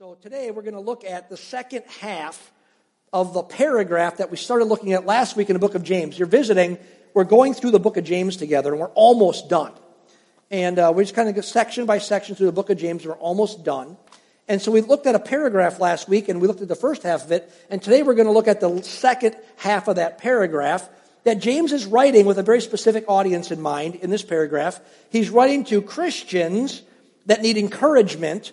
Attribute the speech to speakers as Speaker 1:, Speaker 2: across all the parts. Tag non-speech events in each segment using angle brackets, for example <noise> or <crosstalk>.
Speaker 1: So today we're going to look at the second half of the paragraph that we started looking at last week in the book of James. You're visiting, we're going through the book of James together, and we're almost done. And uh, we just kind of go section by section through the book of James, and we're almost done. And so we looked at a paragraph last week, and we looked at the first half of it, and today we're going to look at the second half of that paragraph that James is writing with a very specific audience in mind in this paragraph. He's writing to Christians that need encouragement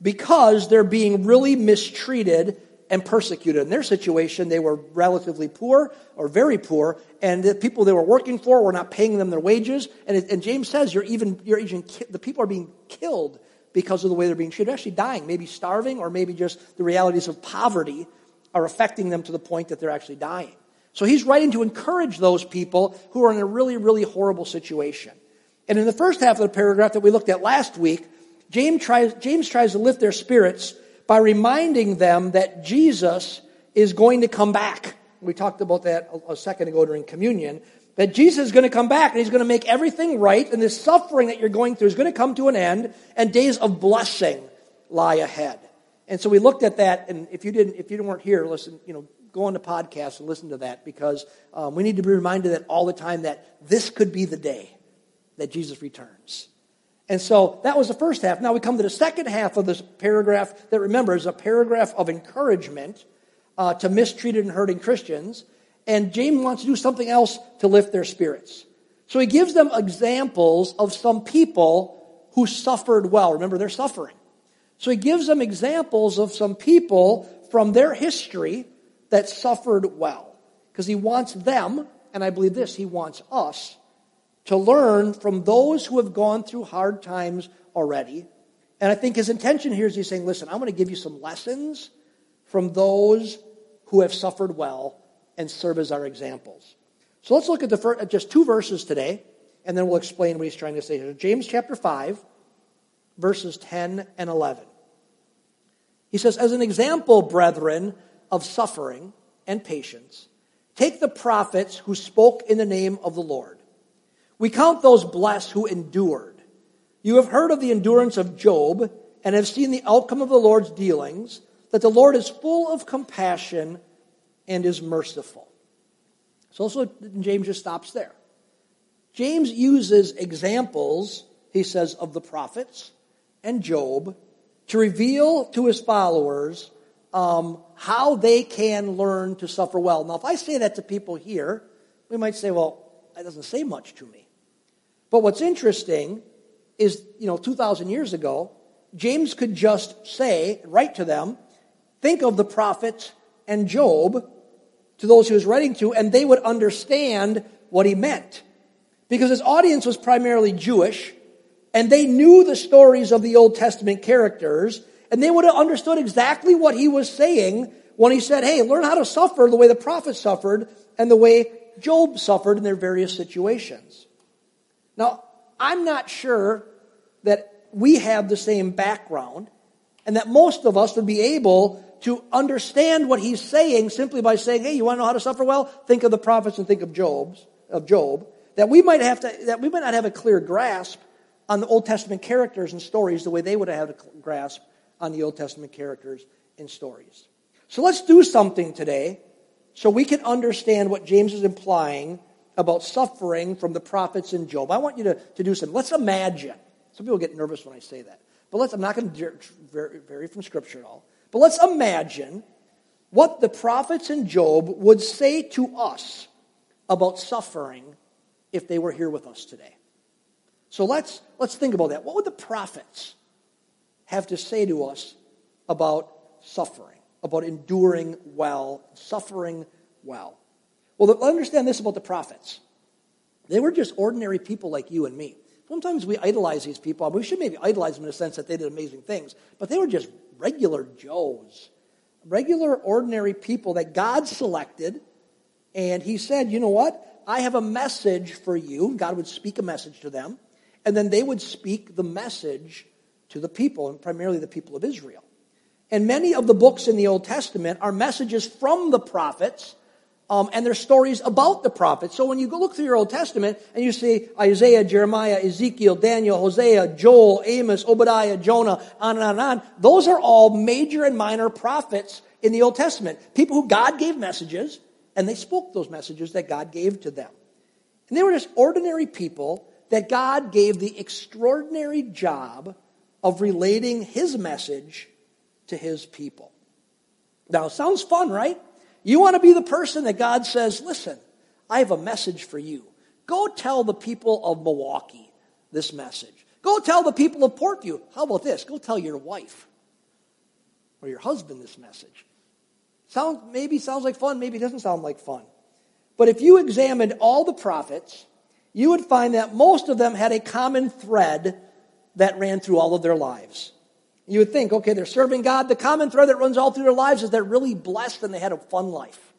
Speaker 1: because they're being really mistreated and persecuted. In their situation, they were relatively poor or very poor, and the people they were working for were not paying them their wages. And, it, and James says you're even, you're even, the people are being killed because of the way they're being treated. They're actually dying, maybe starving, or maybe just the realities of poverty are affecting them to the point that they're actually dying. So he's writing to encourage those people who are in a really, really horrible situation. And in the first half of the paragraph that we looked at last week, James tries, James tries to lift their spirits by reminding them that Jesus is going to come back. We talked about that a, a second ago during communion. That Jesus is going to come back and he's going to make everything right, and this suffering that you're going through is going to come to an end, and days of blessing lie ahead. And so we looked at that, and if you didn't, if you weren't here, listen, you know, go on the podcast and listen to that because um, we need to be reminded that all the time that this could be the day that Jesus returns. And so that was the first half. Now we come to the second half of this paragraph that remember is a paragraph of encouragement uh, to mistreated and hurting Christians. And James wants to do something else to lift their spirits. So he gives them examples of some people who suffered well. Remember, they're suffering. So he gives them examples of some people from their history that suffered well. Because he wants them, and I believe this, he wants us to learn from those who have gone through hard times already. And I think his intention here is he's saying, listen, I'm going to give you some lessons from those who have suffered well and serve as our examples. So let's look at the first, at just two verses today, and then we'll explain what he's trying to say here. James chapter 5, verses 10 and 11. He says, As an example, brethren, of suffering and patience, take the prophets who spoke in the name of the Lord. We count those blessed who endured. You have heard of the endurance of Job and have seen the outcome of the Lord's dealings, that the Lord is full of compassion and is merciful. So also James just stops there. James uses examples, he says, of the prophets and Job to reveal to his followers um, how they can learn to suffer well. Now, if I say that to people here, we might say, well, that doesn't say much to me. But what's interesting is, you know, 2,000 years ago, James could just say, write to them, think of the prophets and Job to those he was writing to, and they would understand what he meant. Because his audience was primarily Jewish, and they knew the stories of the Old Testament characters, and they would have understood exactly what he was saying when he said, hey, learn how to suffer the way the prophets suffered and the way Job suffered in their various situations. Now, I'm not sure that we have the same background and that most of us would be able to understand what he's saying simply by saying, hey, you want to know how to suffer well? Think of the prophets and think of Job's, of Job. That we might have to, that we might not have a clear grasp on the Old Testament characters and stories the way they would have a grasp on the Old Testament characters and stories. So let's do something today so we can understand what James is implying about suffering from the prophets in Job. I want you to, to do something. Let's imagine. Some people get nervous when I say that. But let's, I'm not going to vary from Scripture at all. But let's imagine what the prophets in Job would say to us about suffering if they were here with us today. So let's, let's think about that. What would the prophets have to say to us about suffering, about enduring well, suffering well? Well, understand this about the prophets. They were just ordinary people like you and me. Sometimes we idolize these people. We should maybe idolize them in the sense that they did amazing things, but they were just regular Joes, regular, ordinary people that God selected. And He said, you know what? I have a message for you. God would speak a message to them, and then they would speak the message to the people, and primarily the people of Israel. And many of the books in the Old Testament are messages from the prophets Um, and there's stories about the prophets. So when you go look through your Old Testament and you see Isaiah, Jeremiah, Ezekiel, Daniel, Hosea, Joel, Amos, Obadiah, Jonah, on and on and on, those are all major and minor prophets in the Old Testament. People who God gave messages and they spoke those messages that God gave to them. And they were just ordinary people that God gave the extraordinary job of relating his message to his people. Now, sounds fun, right? You want to be the person that God says, listen, I have a message for you. Go tell the people of Milwaukee this message. Go tell the people of Portview. How about this? Go tell your wife or your husband this message. Sounds, maybe sounds like fun, maybe doesn't sound like fun. But if you examined all the prophets, you would find that most of them had a common thread that ran through all of their lives. You would think, okay, they're serving God. The common thread that runs all through their lives is they're really blessed and they had a fun life.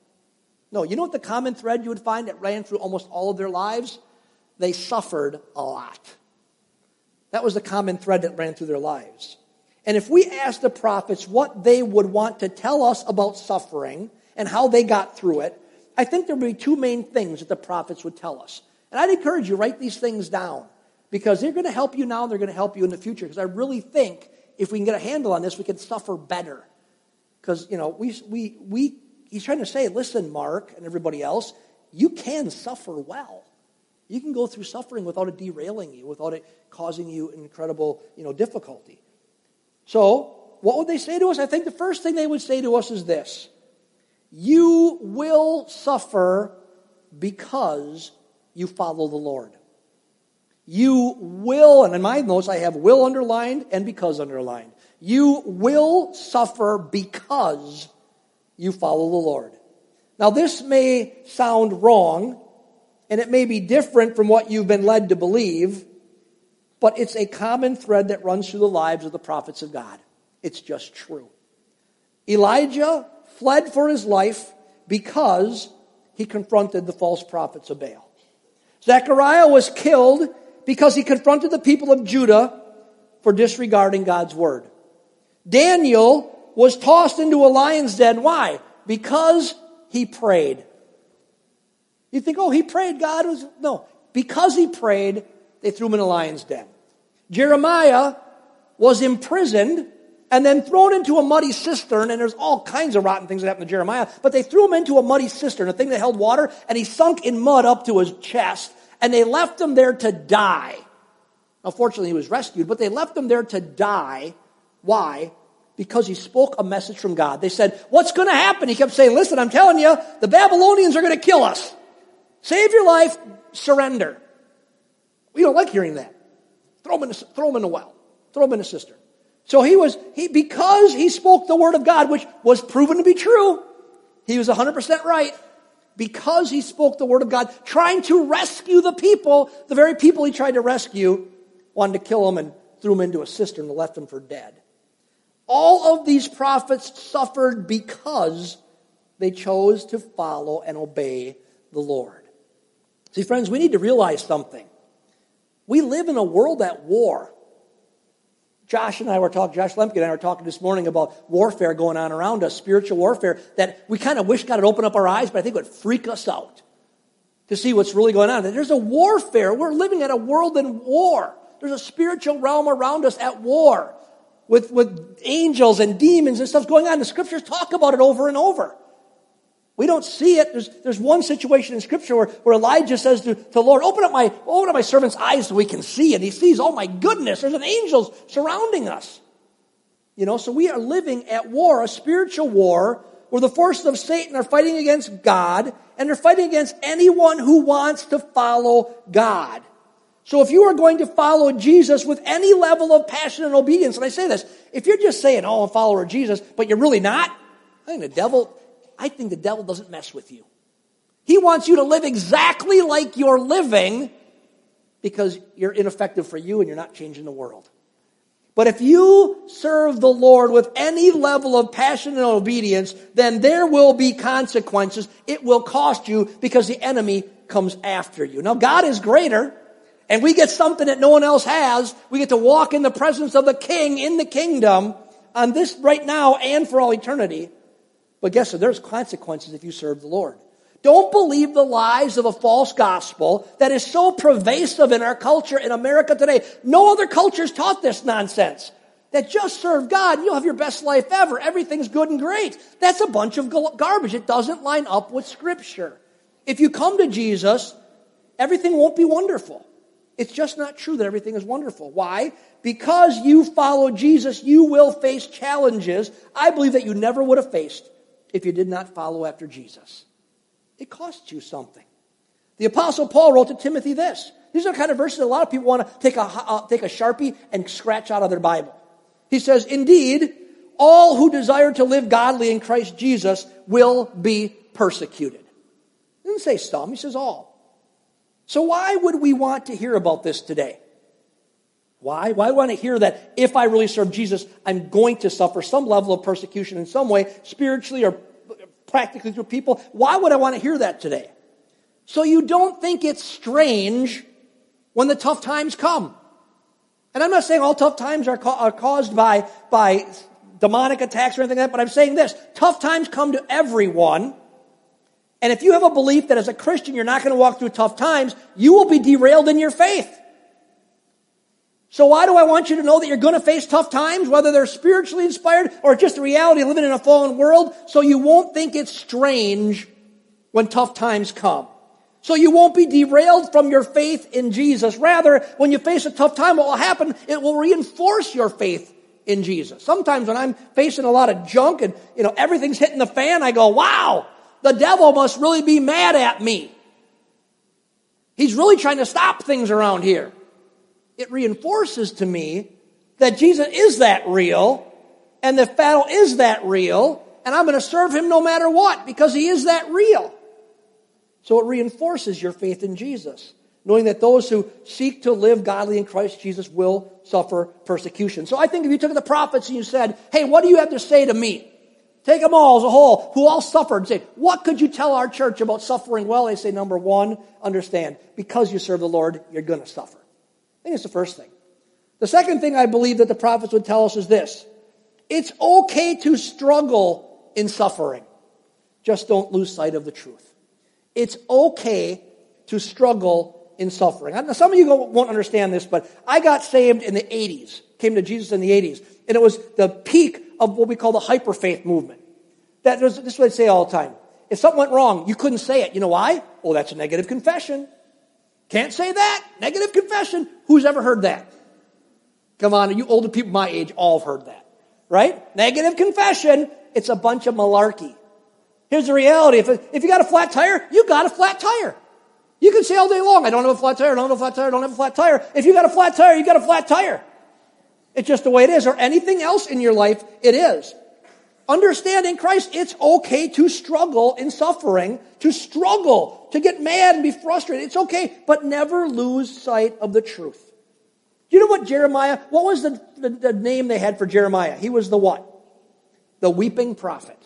Speaker 1: No, you know what the common thread you would find that ran through almost all of their lives? They suffered a lot. That was the common thread that ran through their lives. And if we asked the prophets what they would want to tell us about suffering and how they got through it, I think there would be two main things that the prophets would tell us. And I'd encourage you, write these things down because they're going to help you now and they're going to help you in the future. Because I really think if we can get a handle on this, we can suffer better. Because, you know, we, we, we, he's trying to say, listen, Mark and everybody else, you can suffer well. You can go through suffering without it derailing you, without it causing you incredible, you know, difficulty. So, what would they say to us? I think the first thing they would say to us is this You will suffer because you follow the Lord. You will, and in my notes I have will underlined and because underlined. You will suffer because you follow the Lord. Now, this may sound wrong, and it may be different from what you've been led to believe, but it's a common thread that runs through the lives of the prophets of God. It's just true. Elijah fled for his life because he confronted the false prophets of Baal. Zechariah was killed because he confronted the people of Judah for disregarding God's word. Daniel was tossed into a lion's den. Why? Because he prayed. You think, oh, he prayed, God was. No. Because he prayed, they threw him in a lion's den. Jeremiah was imprisoned and then thrown into a muddy cistern, and there's all kinds of rotten things that happened to Jeremiah, but they threw him into a muddy cistern, a thing that held water, and he sunk in mud up to his chest, and they left him there to die. Unfortunately, he was rescued, but they left him there to die. Why? Because he spoke a message from God. They said, What's going to happen? He kept saying, Listen, I'm telling you, the Babylonians are going to kill us. Save your life, surrender. We don't like hearing that. Throw him in a, throw him in a well, throw him in a cistern. So he was, he, because he spoke the word of God, which was proven to be true, he was 100% right because he spoke the word of God, trying to rescue the people, the very people he tried to rescue, wanted to kill him and threw him into a cistern and left him for dead. All of these prophets suffered because they chose to follow and obey the Lord. See, friends, we need to realize something. We live in a world at war. Josh and I were talking, Josh Lemke and I were talking this morning about warfare going on around us, spiritual warfare, that we kind of wish God would open up our eyes, but I think it would freak us out to see what's really going on. There's a warfare. We're living in a world in war. There's a spiritual realm around us at war with, with angels and demons and stuff going on. The scriptures talk about it over and over. We don't see it. There's, there's one situation in Scripture where, where Elijah says to, to the Lord, open up, my, open up my servant's eyes so we can see. And he sees, oh my goodness, there's an angel surrounding us. You know, so we are living at war, a spiritual war, where the forces of Satan are fighting against God, and they're fighting against anyone who wants to follow God. So if you are going to follow Jesus with any level of passion and obedience, and I say this, if you're just saying, oh, I'm a follower of Jesus, but you're really not, I think the devil, I think the devil doesn't mess with you. He wants you to live exactly like you're living because you're ineffective for you and you're not changing the world. But if you serve the Lord with any level of passion and obedience, then there will be consequences. It will cost you because the enemy comes after you. Now God is greater and we get something that no one else has. We get to walk in the presence of the king in the kingdom on this right now and for all eternity. But guess what? There's consequences if you serve the Lord. Don't believe the lies of a false gospel that is so pervasive in our culture in America today. No other culture's taught this nonsense. That just serve God, and you'll have your best life ever. Everything's good and great. That's a bunch of garbage. It doesn't line up with Scripture. If you come to Jesus, everything won't be wonderful. It's just not true that everything is wonderful. Why? Because you follow Jesus, you will face challenges I believe that you never would have faced if you did not follow after Jesus. It costs you something. The Apostle Paul wrote to Timothy this. These are the kind of verses a lot of people want to take a, uh, take a Sharpie and scratch out of their Bible. He says, Indeed, all who desire to live godly in Christ Jesus will be persecuted. He didn't say some, he says all. So why would we want to hear about this today? Why? Why want to hear that if I really serve Jesus, I'm going to suffer some level of persecution in some way, spiritually or practically through people? Why would I want to hear that today? So you don't think it's strange when the tough times come. And I'm not saying all tough times are, ca- are caused by, by demonic attacks or anything like that, but I'm saying this. Tough times come to everyone. And if you have a belief that as a Christian you're not going to walk through tough times, you will be derailed in your faith. So why do I want you to know that you're going to face tough times, whether they're spiritually inspired or just the reality of living in a fallen world, so you won't think it's strange when tough times come. So you won't be derailed from your faith in Jesus. Rather, when you face a tough time, what will happen? It will reinforce your faith in Jesus. Sometimes when I'm facing a lot of junk and, you know, everything's hitting the fan, I go, wow, the devil must really be mad at me. He's really trying to stop things around here. It reinforces to me that Jesus is that real and the battle is that real and I'm going to serve him no matter what because he is that real. So it reinforces your faith in Jesus, knowing that those who seek to live godly in Christ Jesus will suffer persecution. So I think if you took the prophets and you said, hey, what do you have to say to me? Take them all as a whole, who all suffered, and say, what could you tell our church about suffering? Well, they say, number one, understand, because you serve the Lord, you're going to suffer. Think it's the first thing. The second thing I believe that the prophets would tell us is this. It's okay to struggle in suffering. Just don't lose sight of the truth. It's okay to struggle in suffering. Now, some of you won't understand this, but I got saved in the 80s, came to Jesus in the 80s, and it was the peak of what we call the hyper faith movement. That was, this is what I say all the time. If something went wrong, you couldn't say it. You know why? Oh, that's a negative confession. Can't say that. Negative confession. Who's ever heard that? Come on, you older people my age all have heard that. Right? Negative confession. It's a bunch of malarkey. Here's the reality. If, if you got a flat tire, you got a flat tire. You can say all day long, I don't have a flat tire, I don't have a flat tire, I don't have a flat tire. If you got a flat tire, you got a flat tire. It's just the way it is. Or anything else in your life, it is. Understand in Christ, it's okay to struggle in suffering, to struggle, to get mad and be frustrated. It's okay, but never lose sight of the truth. Do you know what Jeremiah, what was the, the, the name they had for Jeremiah? He was the what? The weeping prophet.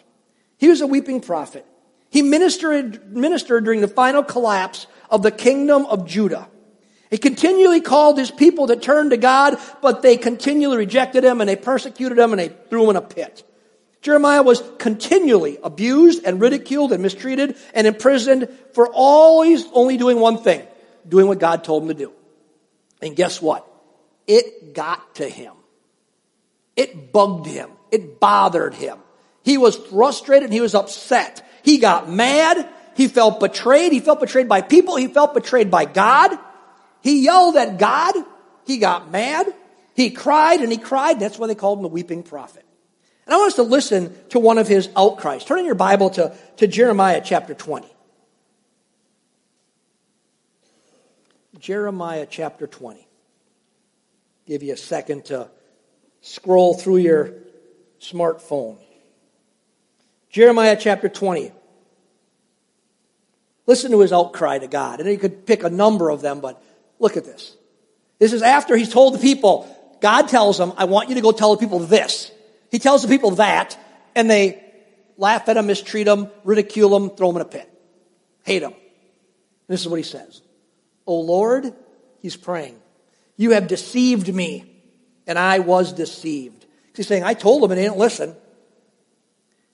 Speaker 1: He was a weeping prophet. He ministered, ministered during the final collapse of the kingdom of Judah. He continually called his people to turn to God, but they continually rejected him and they persecuted him and they threw him in a pit. Jeremiah was continually abused and ridiculed and mistreated and imprisoned for always only doing one thing, doing what God told him to do. And guess what? It got to him. It bugged him. It bothered him. He was frustrated he was upset. He got mad. He felt betrayed. He felt betrayed by people. He felt betrayed by God. He yelled at God. He got mad. He cried and he cried. That's why they called him the weeping prophet. And I want us to listen to one of his outcries. Turn in your Bible to, to Jeremiah chapter 20. Jeremiah chapter 20. Give you a second to scroll through your smartphone. Jeremiah chapter 20. Listen to his outcry to God. And you could pick a number of them, but Look at this. This is after he's told the people, God tells them, I want you to go tell the people this. He tells the people that, and they laugh at him, mistreat him, ridicule him, throw him in a pit. Hate him. This is what he says. O Lord, he's praying, you have deceived me, and I was deceived. He's saying, I told them and they didn't listen.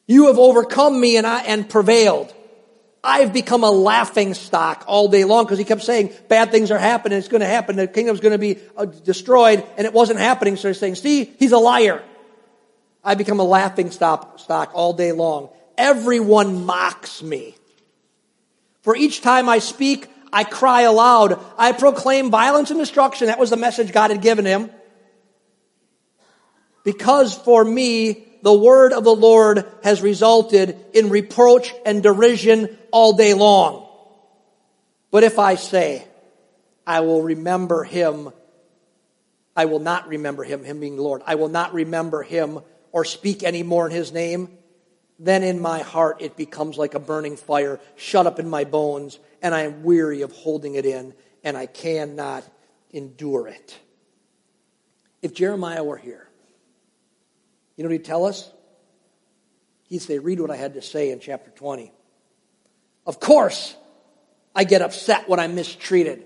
Speaker 1: You have overcome me and I and prevailed. I've become a laughing stock all day long because he kept saying bad things are happening. It's going to happen. The kingdom's going to be uh, destroyed and it wasn't happening. So he's saying, see, he's a liar. I become a laughing stock, stock all day long. Everyone mocks me. For each time I speak, I cry aloud. I proclaim violence and destruction. That was the message God had given him. Because for me, the word of the Lord has resulted in reproach and derision all day long. But if I say, I will remember him, I will not remember him, him being Lord, I will not remember him or speak any more in his name, then in my heart it becomes like a burning fire shut up in my bones, and I am weary of holding it in, and I cannot endure it. If Jeremiah were here, you know what he'd tell us? He'd say, Read what I had to say in chapter 20. Of course, I get upset when I'm mistreated.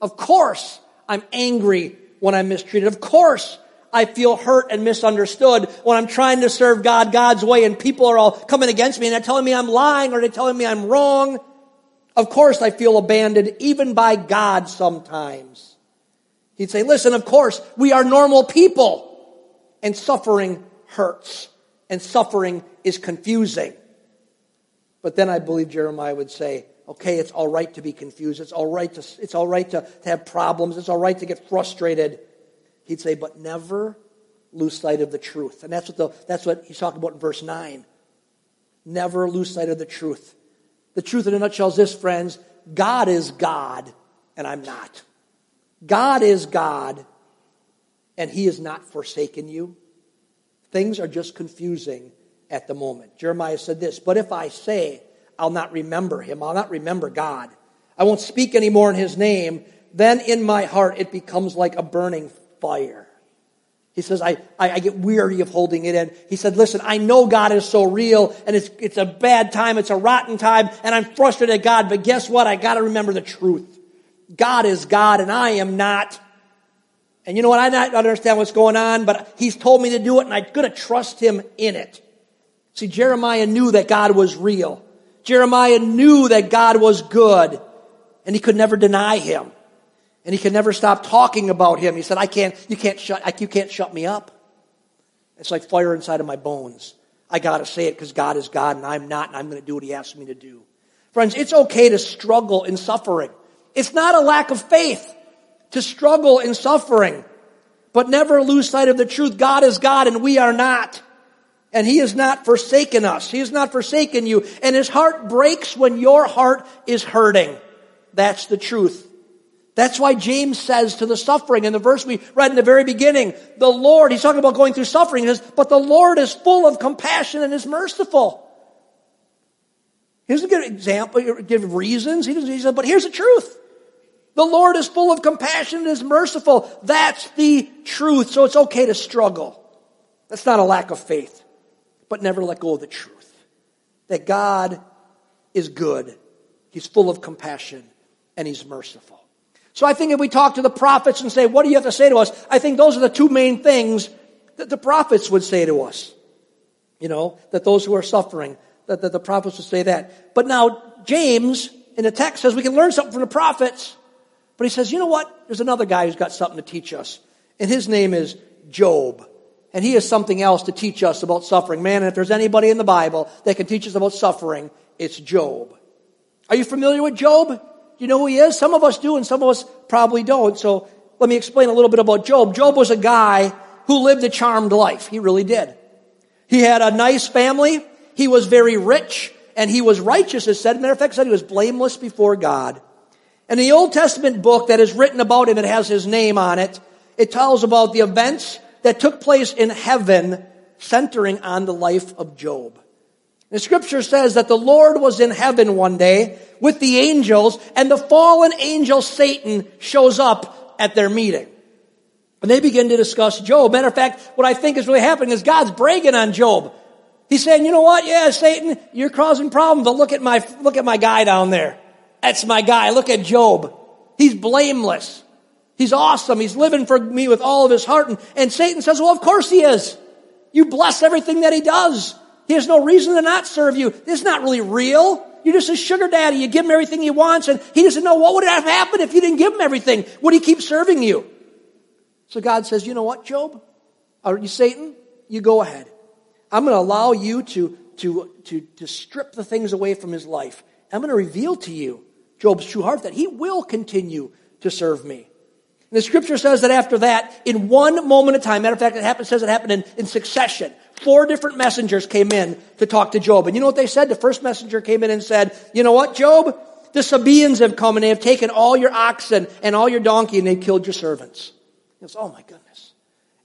Speaker 1: Of course, I'm angry when I'm mistreated. Of course, I feel hurt and misunderstood when I'm trying to serve God God's way and people are all coming against me and they're telling me I'm lying or they're telling me I'm wrong. Of course I feel abandoned even by God sometimes. He'd say, listen, of course we are normal people and suffering hurts and suffering is confusing. But then I believe Jeremiah would say, okay, it's all right to be confused. It's all right to, it's all right to, to have problems. It's all right to get frustrated. He'd say, but never lose sight of the truth. And that's what, the, that's what he's talking about in verse 9. Never lose sight of the truth. The truth in a nutshell is this, friends God is God, and I'm not. God is God, and He has not forsaken you. Things are just confusing at the moment. Jeremiah said this, but if I say, I'll not remember Him, I'll not remember God, I won't speak anymore in His name, then in my heart it becomes like a burning fire. He says, I, I, I, get weary of holding it in. He said, listen, I know God is so real and it's, it's a bad time. It's a rotten time and I'm frustrated at God. But guess what? I got to remember the truth. God is God and I am not. And you know what? I don't understand what's going on, but he's told me to do it and I'm going to trust him in it. See, Jeremiah knew that God was real. Jeremiah knew that God was good and he could never deny him. And he could never stop talking about him. He said, I can't, you can't shut, you can't shut me up. It's like fire inside of my bones. I gotta say it because God is God and I'm not and I'm gonna do what he asks me to do. Friends, it's okay to struggle in suffering. It's not a lack of faith to struggle in suffering, but never lose sight of the truth. God is God and we are not. And he has not forsaken us. He has not forsaken you. And his heart breaks when your heart is hurting. That's the truth. That's why James says to the suffering in the verse we read in the very beginning, the Lord, he's talking about going through suffering, says, but the Lord is full of compassion and is merciful. He doesn't give example, give reasons. He doesn't, he says, but here's the truth. The Lord is full of compassion and is merciful. That's the truth. So it's okay to struggle. That's not a lack of faith, but never let go of the truth. That God is good. He's full of compassion and he's merciful. So I think if we talk to the prophets and say, what do you have to say to us? I think those are the two main things that the prophets would say to us. You know, that those who are suffering, that, that the prophets would say that. But now, James, in the text, says we can learn something from the prophets. But he says, you know what? There's another guy who's got something to teach us. And his name is Job. And he has something else to teach us about suffering. Man, and if there's anybody in the Bible that can teach us about suffering, it's Job. Are you familiar with Job? You know who he is? Some of us do and some of us probably don't. So let me explain a little bit about Job. Job was a guy who lived a charmed life. He really did. He had a nice family. He was very rich and he was righteous, as said. Matter of fact, said he was blameless before God. And the Old Testament book that is written about him, it has his name on it. It tells about the events that took place in heaven centering on the life of Job. The scripture says that the Lord was in heaven one day with the angels and the fallen angel Satan shows up at their meeting. And they begin to discuss Job. Matter of fact, what I think is really happening is God's bragging on Job. He's saying, you know what? Yeah, Satan, you're causing problems, but look at my, look at my guy down there. That's my guy. Look at Job. He's blameless. He's awesome. He's living for me with all of his heart. And, and Satan says, well, of course he is. You bless everything that he does. He has no reason to not serve you. This is not really real. You're just a sugar daddy. You give him everything he wants, and he doesn't know what would have happened if you didn't give him everything. Would he keep serving you? So God says, you know what, Job? Are you Satan? You go ahead. I'm going to allow you to, to, to, to strip the things away from his life. I'm going to reveal to you Job's true heart that he will continue to serve me. And the scripture says that after that, in one moment of time, matter of fact, it happened, says it happened in, in succession. Four different messengers came in to talk to Job. And you know what they said? The first messenger came in and said, you know what, Job? The Sabaeans have come and they have taken all your oxen and all your donkey and they've killed your servants. He goes, oh my goodness.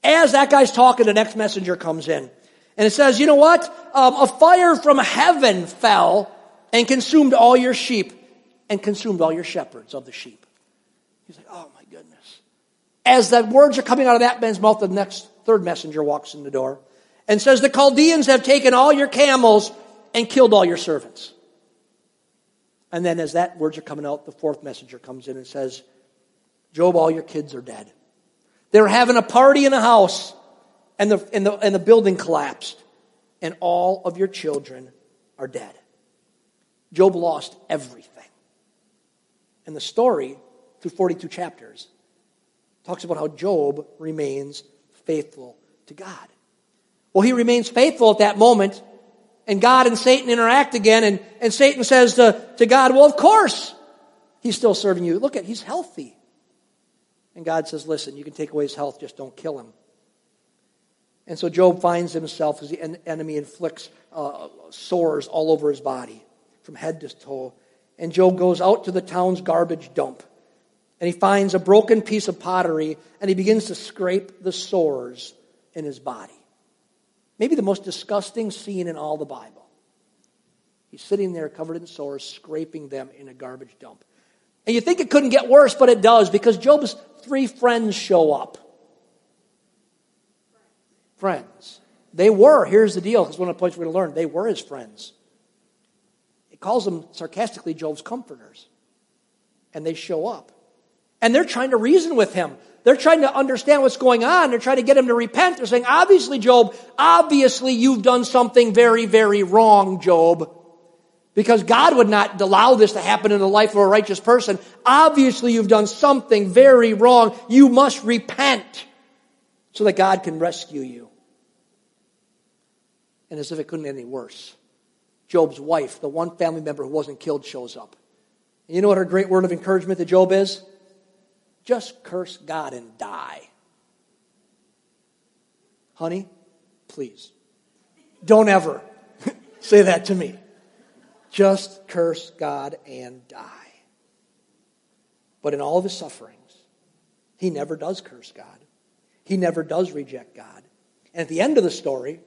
Speaker 1: As that guy's talking, the next messenger comes in. And it says, you know what? Um, a fire from heaven fell and consumed all your sheep and consumed all your shepherds of the sheep. He's like, oh my goodness. as the words are coming out of that man's mouth, the next third messenger walks in the door and says, The Chaldeans have taken all your camels and killed all your servants. And then, as that words are coming out, the fourth messenger comes in and says, Job, all your kids are dead. They were having a party in a house, and the, and the, and the building collapsed, and all of your children are dead. Job lost everything. And the story, through 42 chapters, talks about how Job remains faithful to God. Well, he remains faithful at that moment, and God and Satan interact again, and, and Satan says to, to God, Well, of course, he's still serving you. Look at, he's healthy. And God says, Listen, you can take away his health, just don't kill him. And so Job finds himself as the enemy inflicts uh, sores all over his body, from head to toe. And Job goes out to the town's garbage dump and he finds a broken piece of pottery and he begins to scrape the sores in his body. Maybe the most disgusting scene in all the Bible. He's sitting there covered in sores, scraping them in a garbage dump. And you think it couldn't get worse, but it does because Job's three friends show up. Friends. They were, here's the deal, because one of the points we're going to learn, they were his friends. It calls them sarcastically Job's comforters. And they show up. And they're trying to reason with him. They're trying to understand what's going on. They're trying to get him to repent. They're saying, obviously, Job, obviously you've done something very, very wrong, Job. Because God would not allow this to happen in the life of a righteous person. Obviously, you've done something very wrong. You must repent so that God can rescue you. And as if it couldn't get any worse, Job's wife, the one family member who wasn't killed, shows up. And you know what her great word of encouragement to Job is? Just curse God and die. Honey, please. Don't ever <laughs> say that to me. Just curse God and die. But in all of his sufferings, he never does curse God. He never does reject God. And at the end of the story,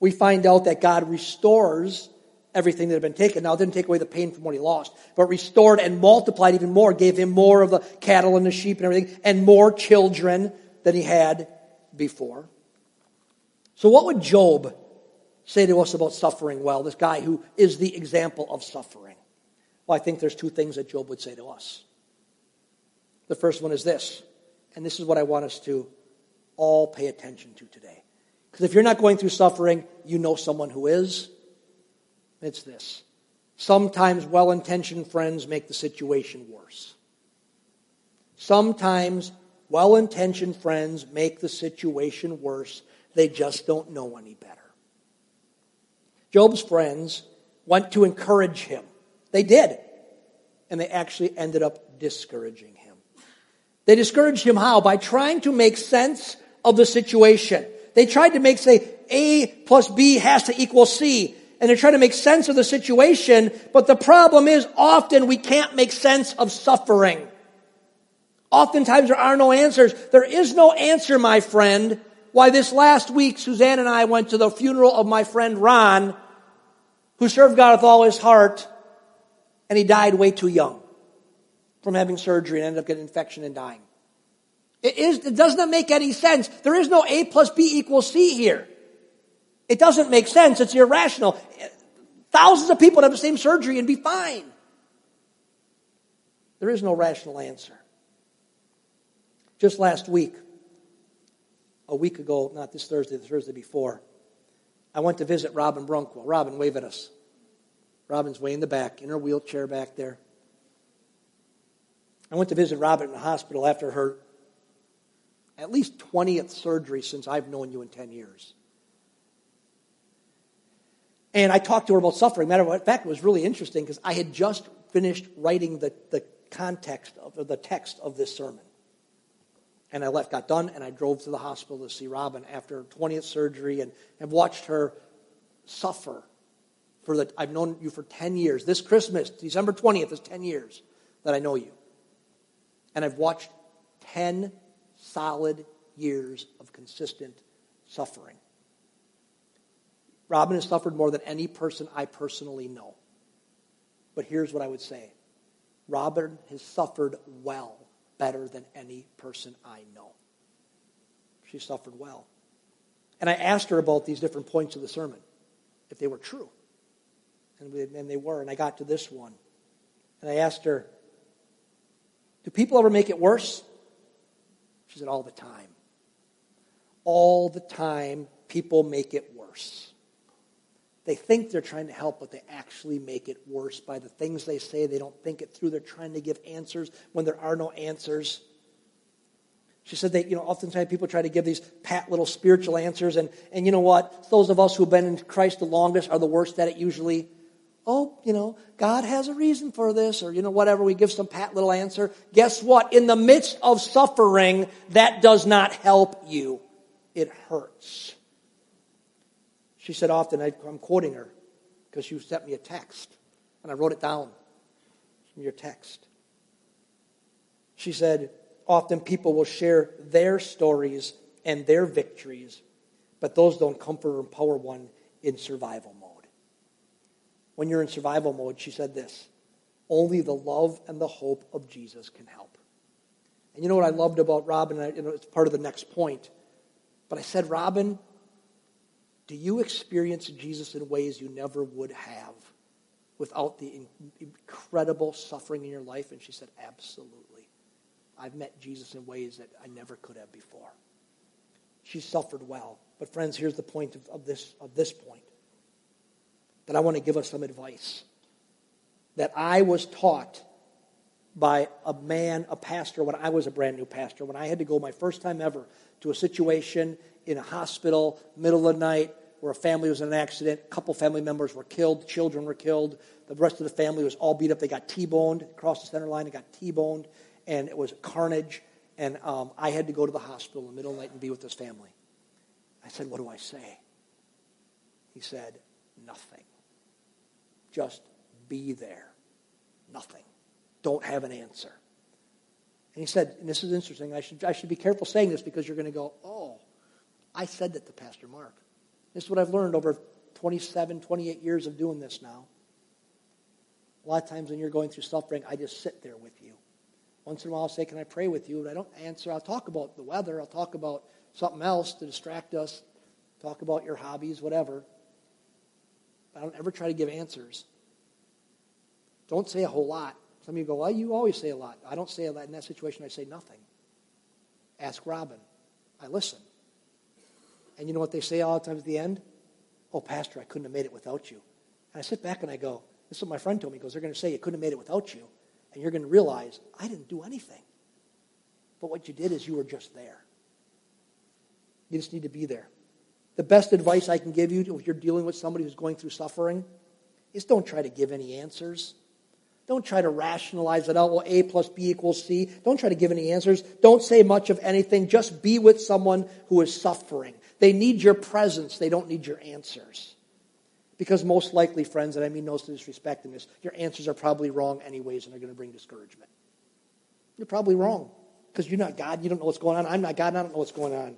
Speaker 1: we find out that God restores everything that had been taken. Now, it didn't take away the pain from what he lost, but restored and multiplied even more, gave him more of the cattle and the sheep and everything, and more children than he had before. So, what would Job say to us about suffering well, this guy who is the example of suffering? Well, I think there's two things that Job would say to us. The first one is this, and this is what I want us to all pay attention to today. Because if you're not going through suffering, you know someone who is. It's this. Sometimes well intentioned friends make the situation worse. Sometimes well intentioned friends make the situation worse. They just don't know any better. Job's friends went to encourage him. They did. And they actually ended up discouraging him. They discouraged him how? By trying to make sense of the situation. They tried to make, say, A plus B has to equal C and they're trying to make sense of the situation, but the problem is often we can't make sense of suffering. Oftentimes there are no answers. There is no answer, my friend, why this last week Suzanne and I went to the funeral of my friend Ron, who served God with all his heart, and he died way too young from having surgery and ended up getting an infection and dying. It, is, it does not make any sense. There is no A plus B equals C here. It doesn't make sense. It's irrational. Thousands of people have the same surgery and be fine. There is no rational answer. Just last week, a week ago, not this Thursday, the Thursday before, I went to visit Robin Brunkwell. Robin, wave at us. Robin's way in the back, in her wheelchair back there. I went to visit Robin in the hospital after her at least 20th surgery since I've known you in 10 years. And I talked to her about suffering. Matter of fact, it was really interesting because I had just finished writing the, the context of the text of this sermon. And I left, got done, and I drove to the hospital to see Robin after 20th surgery and have watched her suffer for the I've known you for 10 years. This Christmas, December 20th is 10 years that I know you. And I've watched 10 solid years of consistent suffering. Robin has suffered more than any person I personally know. But here's what I would say Robin has suffered well, better than any person I know. She suffered well. And I asked her about these different points of the sermon, if they were true. And, we, and they were. And I got to this one. And I asked her, Do people ever make it worse? She said, All the time. All the time, people make it worse. They think they're trying to help, but they actually make it worse by the things they say. They don't think it through. They're trying to give answers when there are no answers. She said that, you know, oftentimes people try to give these pat little spiritual answers, and, and you know what? Those of us who've been in Christ the longest are the worst at it usually. Oh, you know, God has a reason for this, or, you know, whatever. We give some pat little answer. Guess what? In the midst of suffering, that does not help you. It hurts. She said often, I, am quoting her because she sent me a text, and I wrote it down from your text. She said, often people will share their stories and their victories, but those don't comfort or empower one in survival mode. When you're in survival mode, she said this only the love and the hope of Jesus can help. And you know what I loved about Robin? You know, it's part of the next point. But I said, Robin, do you experience Jesus in ways you never would have without the incredible suffering in your life? And she said, Absolutely. I've met Jesus in ways that I never could have before. She suffered well. But, friends, here's the point of, of this, of this point that I want to give us some advice. That I was taught by a man, a pastor, when I was a brand new pastor, when I had to go my first time ever to a situation in a hospital, middle of the night, where a family was in an accident. A couple family members were killed. Children were killed. The rest of the family was all beat up. They got T-boned across the center line. They got T-boned, and it was carnage. And um, I had to go to the hospital in the middle of the night and be with this family. I said, "What do I say?" He said, "Nothing. Just be there. Nothing. Don't have an answer." And he said, and this is interesting. I should, I should be careful saying this because you're going to go, "Oh." I said that to Pastor Mark. This is what I've learned over 27, 28 years of doing this now. A lot of times when you're going through suffering, I just sit there with you. Once in a while, I'll say, Can I pray with you? And I don't answer. I'll talk about the weather. I'll talk about something else to distract us. Talk about your hobbies, whatever. I don't ever try to give answers. Don't say a whole lot. Some of you go, Well, you always say a lot. I don't say a lot. In that situation, I say nothing. Ask Robin. I listen. And you know what they say all the time at the end? Oh, Pastor, I couldn't have made it without you. And I sit back and I go, this is what my friend told me. He goes, they're going to say you couldn't have made it without you. And you're going to realize, I didn't do anything. But what you did is you were just there. You just need to be there. The best advice I can give you if you're dealing with somebody who's going through suffering is don't try to give any answers. Don't try to rationalize it out. Well, A plus B equals C. Don't try to give any answers. Don't say much of anything. Just be with someone who is suffering. They need your presence. They don't need your answers. Because most likely, friends, and I mean no disrespect in this, your answers are probably wrong anyways and are going to bring discouragement. You're probably wrong. Because you're not God. You don't know what's going on. I'm not God I don't know what's going on. Do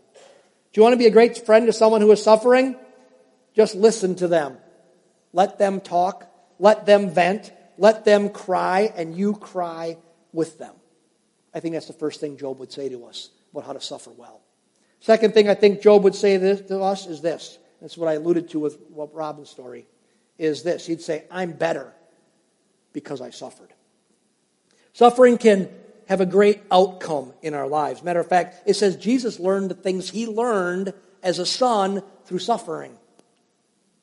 Speaker 1: you want to be a great friend to someone who is suffering? Just listen to them. Let them talk. Let them vent. Let them cry, and you cry with them. I think that's the first thing Job would say to us about how to suffer well. Second thing I think Job would say to us is this. That's what I alluded to with Robin's story is this. He'd say, I'm better because I suffered. Suffering can have a great outcome in our lives. Matter of fact, it says Jesus learned the things he learned as a son through suffering.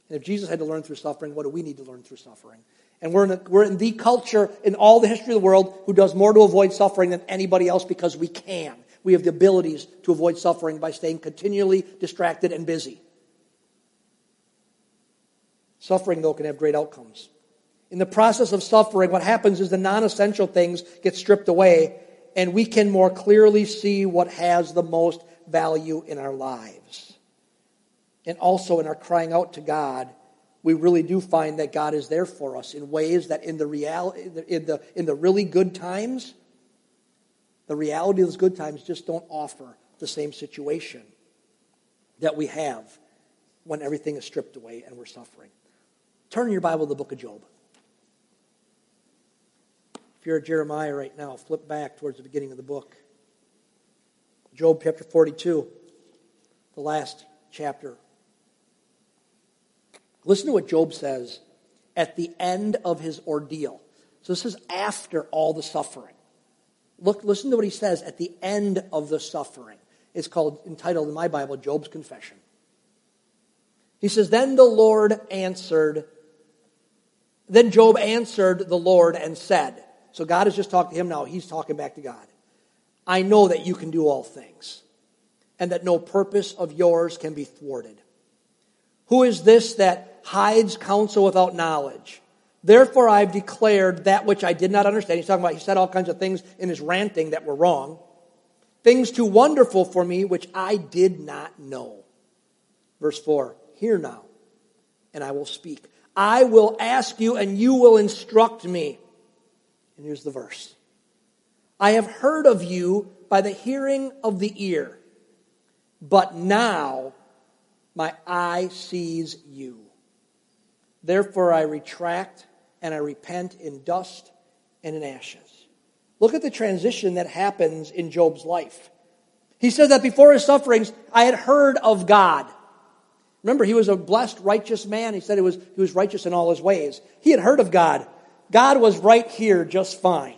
Speaker 1: And if Jesus had to learn through suffering, what do we need to learn through suffering? And we're in, a, we're in the culture in all the history of the world who does more to avoid suffering than anybody else because we can. We have the abilities to avoid suffering by staying continually distracted and busy. Suffering, though, can have great outcomes. In the process of suffering, what happens is the non essential things get stripped away, and we can more clearly see what has the most value in our lives. And also in our crying out to God, we really do find that God is there for us in ways that in the reality in the in the really good times, the reality of those good times just don't offer the same situation that we have when everything is stripped away and we're suffering. Turn your Bible to the book of Job. If you're at Jeremiah right now, flip back towards the beginning of the book. Job chapter 42, the last chapter. Listen to what Job says at the end of his ordeal. So this is after all the suffering. Look, listen to what he says at the end of the suffering. It's called, entitled in my Bible, Job's Confession. He says, Then the Lord answered, then Job answered the Lord and said, So God has just talked to him now, he's talking back to God. I know that you can do all things, and that no purpose of yours can be thwarted. Who is this that hides counsel without knowledge? Therefore, I've declared that which I did not understand. He's talking about, he said all kinds of things in his ranting that were wrong. Things too wonderful for me, which I did not know. Verse 4 Hear now, and I will speak. I will ask you, and you will instruct me. And here's the verse I have heard of you by the hearing of the ear, but now my eye sees you. Therefore, I retract and I repent in dust and in ashes. Look at the transition that happens in Job's life. He said that before his sufferings, I had heard of God. Remember, he was a blessed, righteous man. He said he was, he was righteous in all his ways. He had heard of God. God was right here just fine.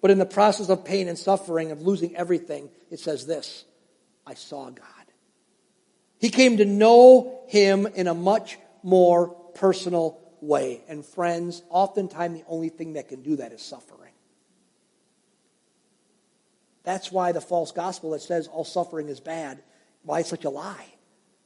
Speaker 1: But in the process of pain and suffering, of losing everything, it says this I saw God. He came to know him in a much more personal way. And friends, oftentimes the only thing that can do that is suffering. That's why the false gospel that says all suffering is bad, why it's such a lie.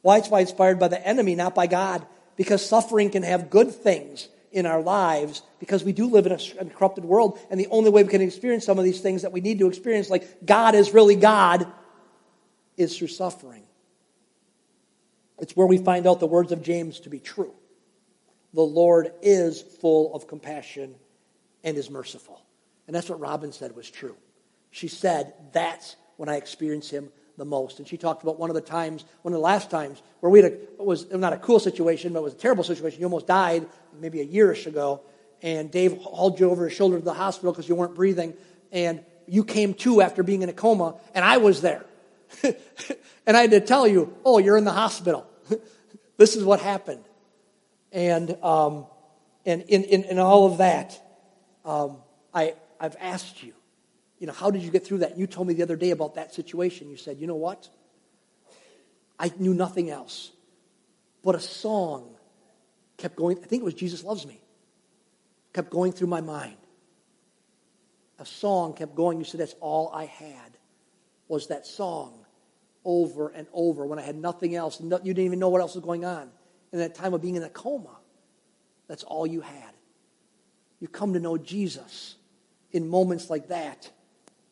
Speaker 1: Why it's why inspired by the enemy, not by God. Because suffering can have good things in our lives because we do live in a, a corrupted world. And the only way we can experience some of these things that we need to experience, like God is really God, is through suffering. It's where we find out the words of James to be true. The Lord is full of compassion and is merciful. And that's what Robin said was true. She said, That's when I experience him the most. And she talked about one of the times, one of the last times, where we had a, it was not a cool situation, but it was a terrible situation. You almost died maybe a yearish ago. And Dave hauled you over his shoulder to the hospital because you weren't breathing. And you came to after being in a coma, and I was there. <laughs> and I had to tell you, oh, you're in the hospital. This is what happened. And, um, and in, in, in, all of that, um, I, I've asked you, you know, how did you get through that? You told me the other day about that situation. You said, you know what? I knew nothing else. But a song kept going. I think it was Jesus Loves Me. Kept going through my mind. A song kept going. You said, that's all I had was that song over and over when I had nothing else. you didn't even know what else was going on. In that time of being in a coma, that's all you had. You come to know Jesus in moments like that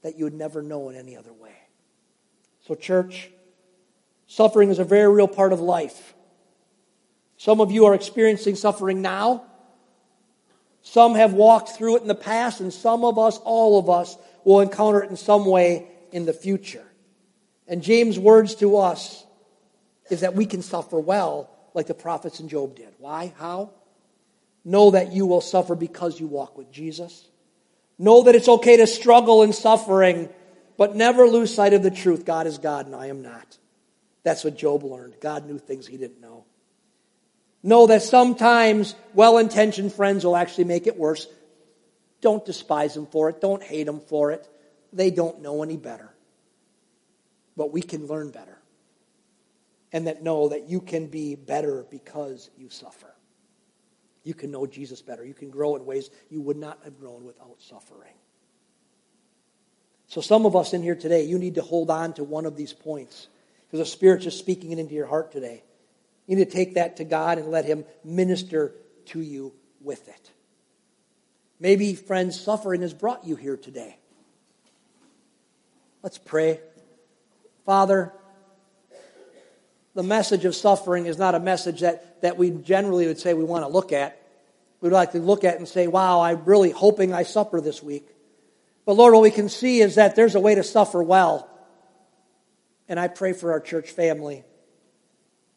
Speaker 1: that you would never know in any other way. So, church, suffering is a very real part of life. Some of you are experiencing suffering now. Some have walked through it in the past, and some of us, all of us, will encounter it in some way in the future. And James' words to us is that we can suffer well like the prophets and Job did. Why? How? Know that you will suffer because you walk with Jesus. Know that it's okay to struggle in suffering, but never lose sight of the truth. God is God and I am not. That's what Job learned. God knew things he didn't know. Know that sometimes well intentioned friends will actually make it worse. Don't despise them for it. Don't hate them for it. They don't know any better but we can learn better. and that know that you can be better because you suffer. You can know Jesus better. You can grow in ways you would not have grown without suffering. So, some of us in here today, you need to hold on to one of these points because the Spirit's just speaking it into your heart today. You need to take that to God and let Him minister to you with it. Maybe, friends, suffering has brought you here today. Let's pray. Father, the message of suffering is not a message that, that we generally would say we want to look at. We'd like to look at and say, wow, I'm really hoping I suffer this week. But Lord, what we can see is that there's a way to suffer well. And I pray for our church family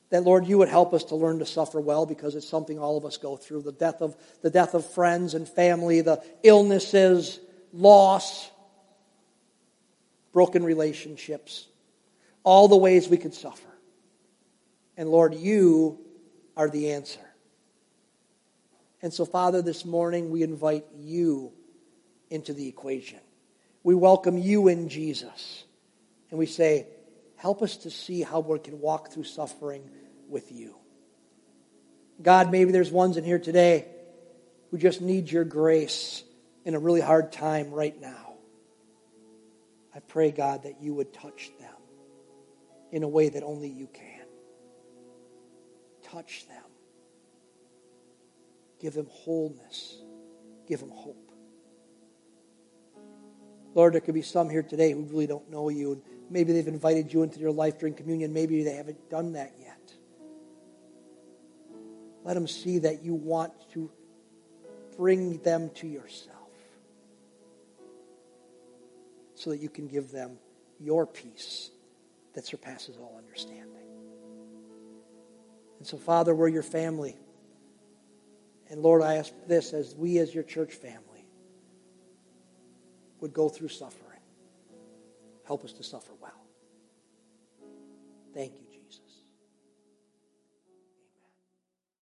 Speaker 1: that Lord, you would help us to learn to suffer well because it's something all of us go through. The death of the death of friends and family, the illnesses, loss, broken relationships, all the ways we could suffer. And Lord, you are the answer. And so, Father, this morning we invite you into the equation. We welcome you in Jesus. And we say, help us to see how we can walk through suffering with you. God, maybe there's ones in here today who just need your grace in a really hard time right now. I pray, God, that you would touch them in a way that only you can. Touch them. Give them wholeness. Give them hope. Lord, there could be some here today who really don't know you. And maybe they've invited you into their life during communion. Maybe they haven't done that yet. Let them see that you want to bring them to yourself so that you can give them your peace that surpasses all understanding. And so, Father, we're your family. And Lord, I ask this as we, as your church family, would go through suffering. Help us to suffer well. Thank you.